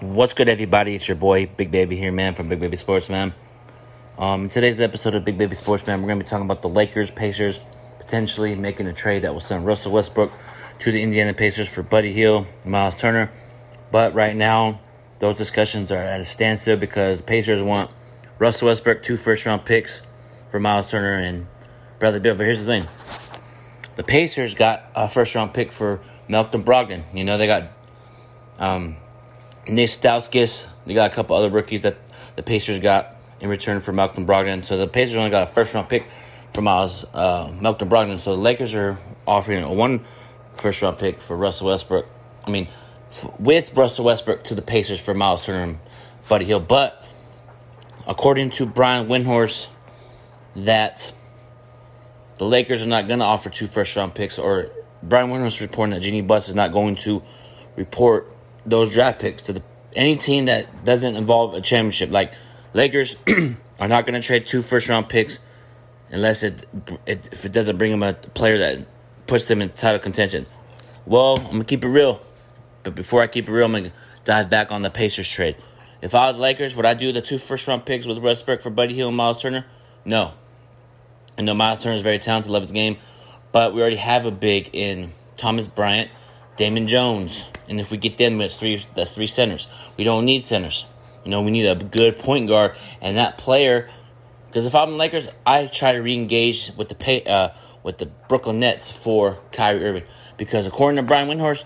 What's good, everybody? It's your boy, Big Baby here, man, from Big Baby Sports, man. Um, in today's episode of Big Baby Sports, man, we're going to be talking about the Lakers, Pacers, potentially making a trade that will send Russell Westbrook to the Indiana Pacers for Buddy Hield, Miles Turner. But right now, those discussions are at a standstill because Pacers want Russell Westbrook, two first round picks for Miles Turner and Bradley Beal. But here's the thing the Pacers got a first round pick for Malcolm Brogdon. You know, they got um, Nik Stauskas. They got a couple other rookies that the Pacers got in return for Malcolm Brogdon. So the Pacers only got a first round pick for Miles uh, Malcolm Brogdon. So the Lakers are offering a one first round pick for Russell Westbrook. I mean, f- with Russell Westbrook to the Pacers for Miles Turner and Buddy Hield. But according to Brian Windhorst, that the Lakers are not going to offer two first round picks, or Brian Windhorst reporting that Jeanie Buss is not going to report those draft picks to the any team that doesn't involve a championship. Like Lakers are not going to trade two first round picks unless it, it if it doesn't bring them a player that puts them in title contention. Well, I'm gonna keep it real, but before I keep it real, I'm gonna dive back on the Pacers trade. If I was Lakers, would I do the two first round picks with Westbrook for Buddy Hield and Miles Turner? No. I know Miles Turner is very talented, love his game, but we already have a big in Thomas Bryant, Damian Jones, and if we get them, that's three. That's three centers. We don't need centers. You know, we need a good point guard, and that player. Because if I'm Lakers, I try to re-engage with the pay, uh, with the Brooklyn Nets for Kyrie Irving. Because according to Brian Windhorst,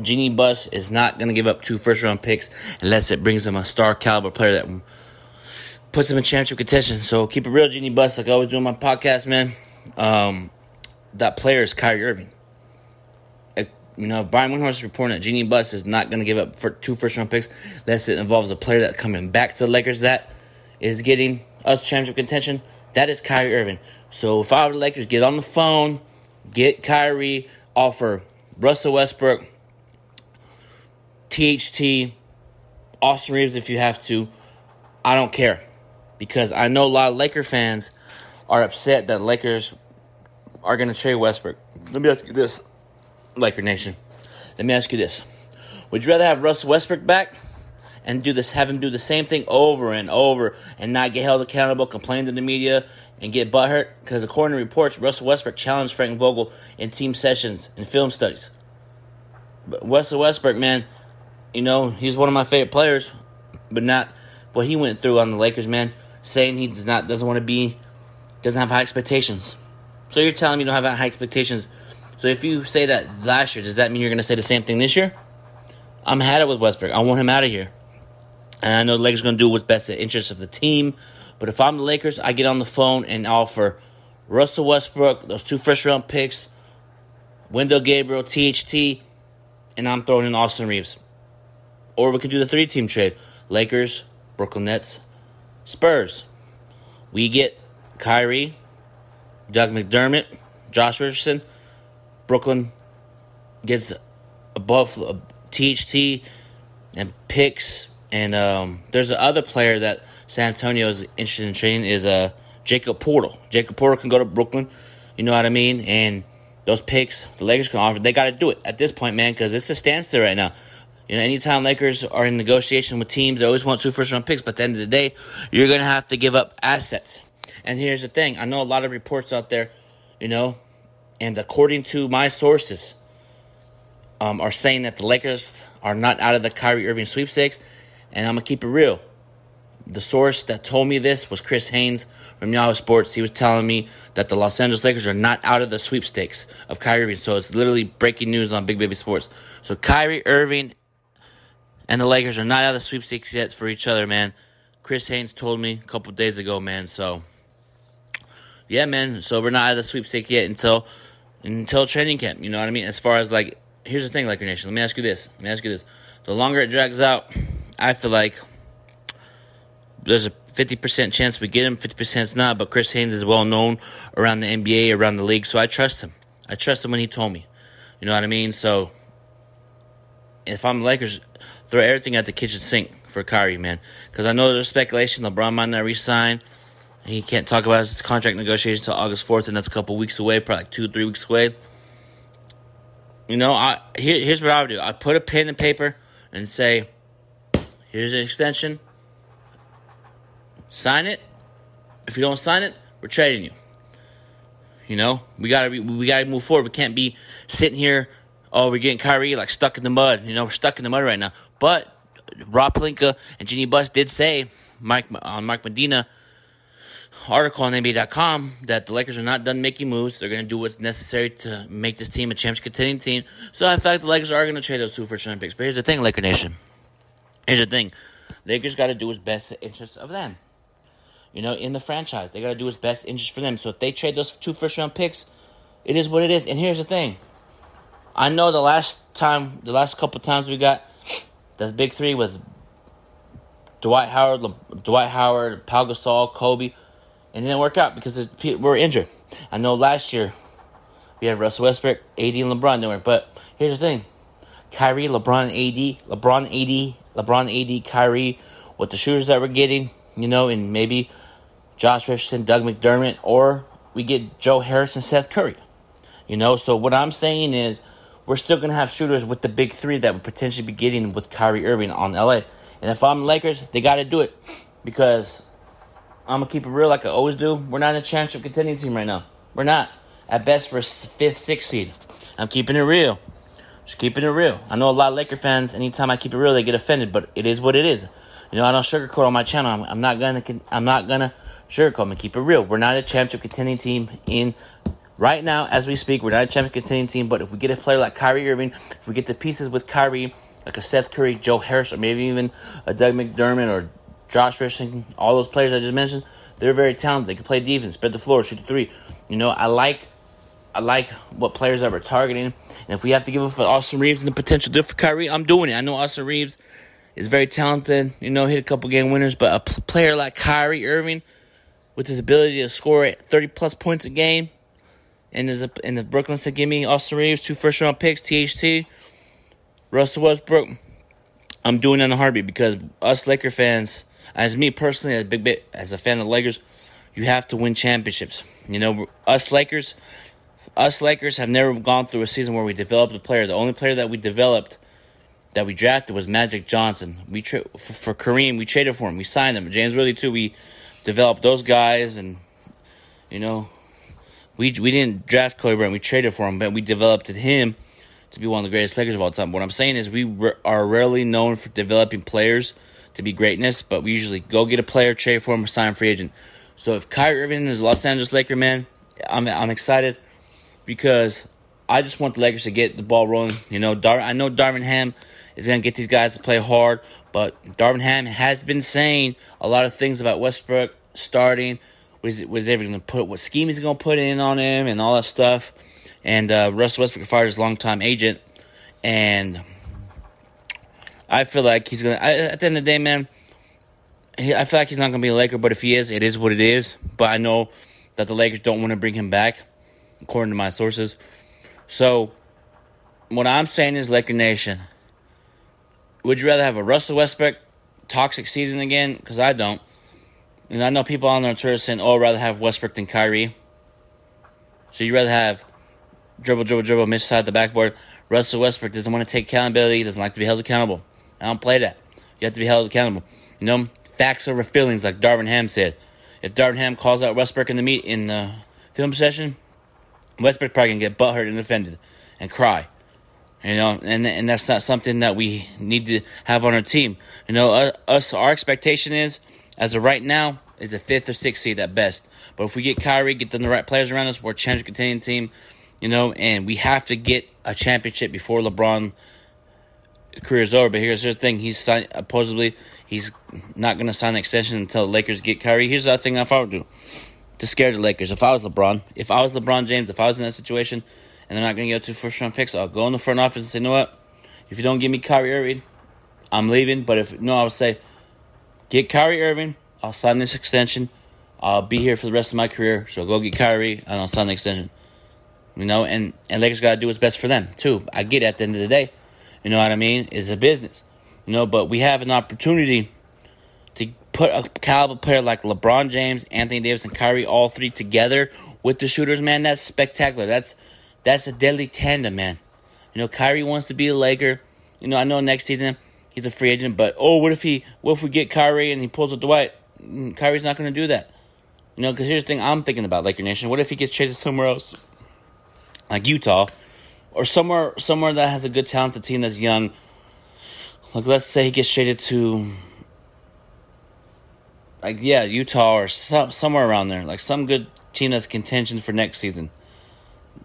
Jeanie Buss is not going to give up two first round picks unless it brings him a star caliber player that puts him in championship contention. So keep it real, Jeanie Buss, like I always do on my podcast, man. Um, that player is Kyrie Irving. You know, Brian Windhorst is reporting that Jeanie Buss is not going to give up for two first round picks unless it involves a player that coming back to the Lakers that is getting us championship contention. That is Kyrie Irving. So if I were the Lakers, get on the phone, get Kyrie, offer Russell Westbrook, THT, Austin Reaves if you have to. I don't care because I know a lot of Laker fans are upset that Lakers are going to trade Westbrook. Let me ask you this, Laker Nation. Let me ask you this: Would you rather have Russell Westbrook back and do this, have him do the same thing over and over, and not get held accountable, complain to the media, and get butthurt? Because according to reports, Russell Westbrook challenged Frank Vogel in team sessions and film studies. But Russell Westbrook, man, you know he's one of my favorite players, but not what he went through on the Lakers, man. Saying he does not doesn't want to be, doesn't have high expectations. So you're telling me you don't have high expectations. So if you say that last year, does that mean you're going to say the same thing this year? I'm had it with Westbrook. I want him out of here. And I know the Lakers are going to do what's best in the interest of the team. But if I'm the Lakers, I get on the phone and offer Russell Westbrook, those two first round picks, Wenyen Gabriel, THT, and I'm throwing in Austin Reaves. Or we could do the three team trade Lakers, Brooklyn Nets, Spurs. We get Kyrie, Doug McDermott, Josh Richardson. Brooklyn gets above a THT and picks. And um, there's the other player that San Antonio is interested in trading is uh, Jakob Poeltl. Jakob Poeltl can go to Brooklyn. You know what I mean? And those picks, the Lakers can offer. They got to do it at this point, man, because it's a standstill right now. You know, anytime Lakers are in negotiation with teams, they always want two first round picks, but at the end of the day, you're going to have to give up assets. And here's the thing I know a lot of reports out there, you know, and according to my sources, um, are saying that the Lakers are not out of the Kyrie Irving sweepstakes. And I'm to keep it real. The source that told me this was Chris Haynes from Yahoo Sports. He was telling me that the Los Angeles Lakers are not out of the sweepstakes of Kyrie Irving. So it's literally breaking news on Big Baby Sports. So Kyrie Irving and the Lakers are not out of the sweepstakes yet for each other, man. Chris Haynes told me a couple days ago, man. So yeah, man. So we're not out of the sweepstakes yet until until training camp. You know what I mean? As far as like, here's the thing, Laker Nation. Let me ask you this. Let me ask you this. The longer it drags out, I feel like there's a 50% chance we get him, 50% is not. But Chris Haynes is well known around the NBA, around the league, so I trust him. I trust him when he told me. You know what I mean? So if I'm Lakers, throw everything at the kitchen sink for Kyrie, man. Because I know there's speculation LeBron might not resign. He can't talk about his contract negotiations until August 4th, and that's a couple weeks away, probably like two, three weeks away. You know, I here, here's what I would do. I'd put a pen and paper and say, Here's an extension. Sign it. If you don't sign it, we're trading you. You know, we gotta be, we gotta move forward. We can't be sitting here. Oh, we're getting Kyrie like stuck in the mud. You know, we're stuck in the mud right now. But Rob Pelinka and Jeanie Buss did say Mike on Mike Medina article on NBA.com that the Lakers are not done making moves. They're going to do what's necessary to make this team a championship contending team. So I feel the Lakers are going to trade those two first round picks. But here's the thing, Laker Nation. Here's the thing. Lakers got to do what's best in the interest of them you know, in the franchise. They got to do what's best interest for them. So if they trade those two first round picks, it is what it is. And here's the thing. I know the last time, the last couple times we got the big three with Dwight Howard, Le- Dwight Howard, Pau Gasol, Kobe, and it didn't work out because we were injured. I know last year we had Russell Westbrook, AD, and LeBron doing it. But here's the thing: Kyrie, LeBron, AD, LeBron, AD, LeBron, AD, Kyrie, with the shooters that we're getting, you know, and maybe Josh Richardson, Doug McDermott, or we get Joe Harris and Seth Curry. You know, so what I'm saying is we're still going to have shooters with the big three that would potentially be getting with Kyrie Irving on LA. And if I'm Lakers, they got to do it because I'm to keep it real like I always do. We're not in a championship contending team right now. We're not. At best, for fifth, sixth seed. I'm keeping it real. Just keeping it real. I know a lot of Laker fans, anytime I keep it real, they get offended, but it is what it is. You know, I don't sugarcoat on my channel. I'm, I'm not gonna. I'm not gonna sugarcoat and keep it real. We're not a championship contending team in right now as we speak. We're not a championship contending team, but if we get a player like Kyrie Irving, if we get the pieces with Kyrie, like a Seth Curry, Joe Harris, or maybe even a Doug McDermott or Josh Richardson, all those players I just mentioned, they're very talented. They can play defense, spread the floor, shoot the three. You know, I like I like what players we're targeting. And if we have to give up Austin Reaves and the potential for Kyrie, I'm doing it. I know Austin Reaves is very talented, you know, hit a couple game winners, but a player like Kyrie Irving, with his ability to score at 30 plus points a game. And a, and the Brooklyn said, give me Austin Reaves, two first round picks, THT, Russell Westbrook. I'm doing it in a heartbeat because us Laker fans, as me personally, as a big bit as a fan of the Lakers, you have to win championships. You know, us Lakers, us Lakers have never gone through a season where we developed a player. The only player that we developed, that we drafted, was Magic Johnson. We tra- for, for Kareem, we traded for him. We signed him. James Worthy too. We developed those guys, and you know, we we didn't draft Kobe Bryant. We traded for him, but we developed him to be one of the greatest Lakers of all time. What I'm saying is, we are rarely known for developing players to be greatness, but we usually go get a player, trade for him, or sign a free agent. So if Kyrie Irving is a Los Angeles Laker, man, I'm I'm excited because I just want the Lakers to get the ball rolling. You know, Dar- I know Darvin Ham is going to get these guys to play hard, but Darvin Ham has been saying a lot of things about Westbrook starting. Was was ever going to put what scheme he's going to put in on him and all that stuff. And uh, Russell Westbrook fired his longtime agent, and I feel like he's going to. At the end of the day, man, he, I feel like he's not to be a Laker. But if he is, it is what it is. But I know that the Lakers don't want to bring him back, according to my sources. So, what I'm saying is, Laker Nation would you rather have a Russell Westbrook toxic season again? Because I don't. And I know people on their Twitter saying, oh, I'd rather have Westbrook than Kyrie. So you'd rather have dribble, dribble, dribble, miss side the backboard. Russell Westbrook doesn't want to take accountability, doesn't like to be held accountable. I don't play that. You have to be held accountable. You know, facts over feelings, like Darvin Ham said. If Darvin Ham calls out Westbrook in the meet in the film session, Westbrook probably gonna get butthurt and offended and cry. You know, and and that's not something that we need to have on our team. You know, us our expectation is as of right now is a fifth or sixth seed at best. But if we get Kyrie, get them the right players around us, we're a championship contending team. You know, and we have to get a championship before LeBron career is over. But here's the thing: he's signed, supposedly he's not going to sign an extension until the Lakers get Kyrie. Here's the other thing I would do to scare the Lakers. If I was LeBron, if I was LeBron James, if I was in that situation, and they're not going to get two first round picks, I'll go in the front office and say, you know what? If you don't give me Kyrie Irving, I'm leaving. But if no, I would say, get Kyrie Irving. I'll sign this extension. I'll be here for the rest of my career. So go get Kyrie and I'll sign the extension. You know, and and Lakers got to do what's best for them too. I get it at the end of the day. You know what I mean? It's a business. You know, but we have an opportunity to put a caliber player like LeBron James, Anthony Davis, and Kyrie all three together with the shooters. Man, that's spectacular. That's that's a deadly tandem, man. You know, Kyrie wants to be a Laker. You know, I know next season he's a free agent. But oh, what if he? What if we get Kyrie and he pulls a Dwight? Mm, Kyrie's not going to do that. You know, because here's the thing I'm thinking about, Laker Nation. What if he gets traded somewhere else, like Utah, or somewhere somewhere that has a good talented team that's young? Like let's say he gets traded to, like yeah, Utah or some somewhere around there, like some good team that's contention for next season.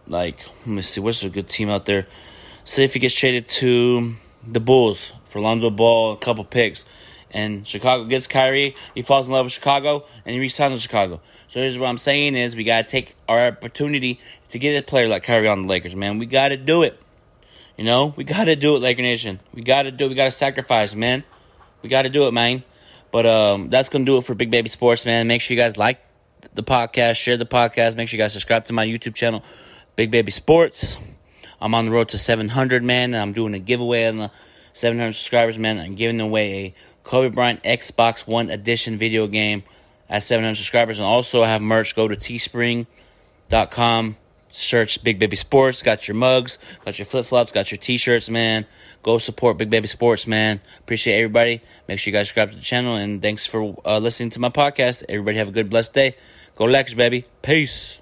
Like let me see, what's a good team out there? Say if he gets traded to the Bulls for Lonzo Ball, a couple picks and Chicago gets Kyrie, he falls in love with Chicago, and he resigns with Chicago. So here's what I'm saying is we gotta take our opportunity to get a player like Kyrie on the Lakers, man. We gotta do it. You know, we gotta do it, Laker Nation. We gotta do it. We gotta sacrifice, man. We gotta do it, man. But um, that's gonna do it for Big Baby Sports, man. Make sure you guys like the podcast, share the podcast. Make sure you guys subscribe to my YouTube channel, Big Baby Sports. I'm on the road to 700, man, and I'm doing a giveaway on the 700 subscribers, man. I'm giving away a Kobe Bryant Xbox One Edition video game at 700 subscribers. And also, I have merch. Go to teespring.com, search Big Baby Sports. Got your mugs, got your flip flops, got your t shirts, man. Go support Big Baby Sports, man. Appreciate everybody. Make sure you guys subscribe to the channel. And thanks for uh, listening to my podcast. Everybody have a good, blessed day. Go Lakers, baby. Peace.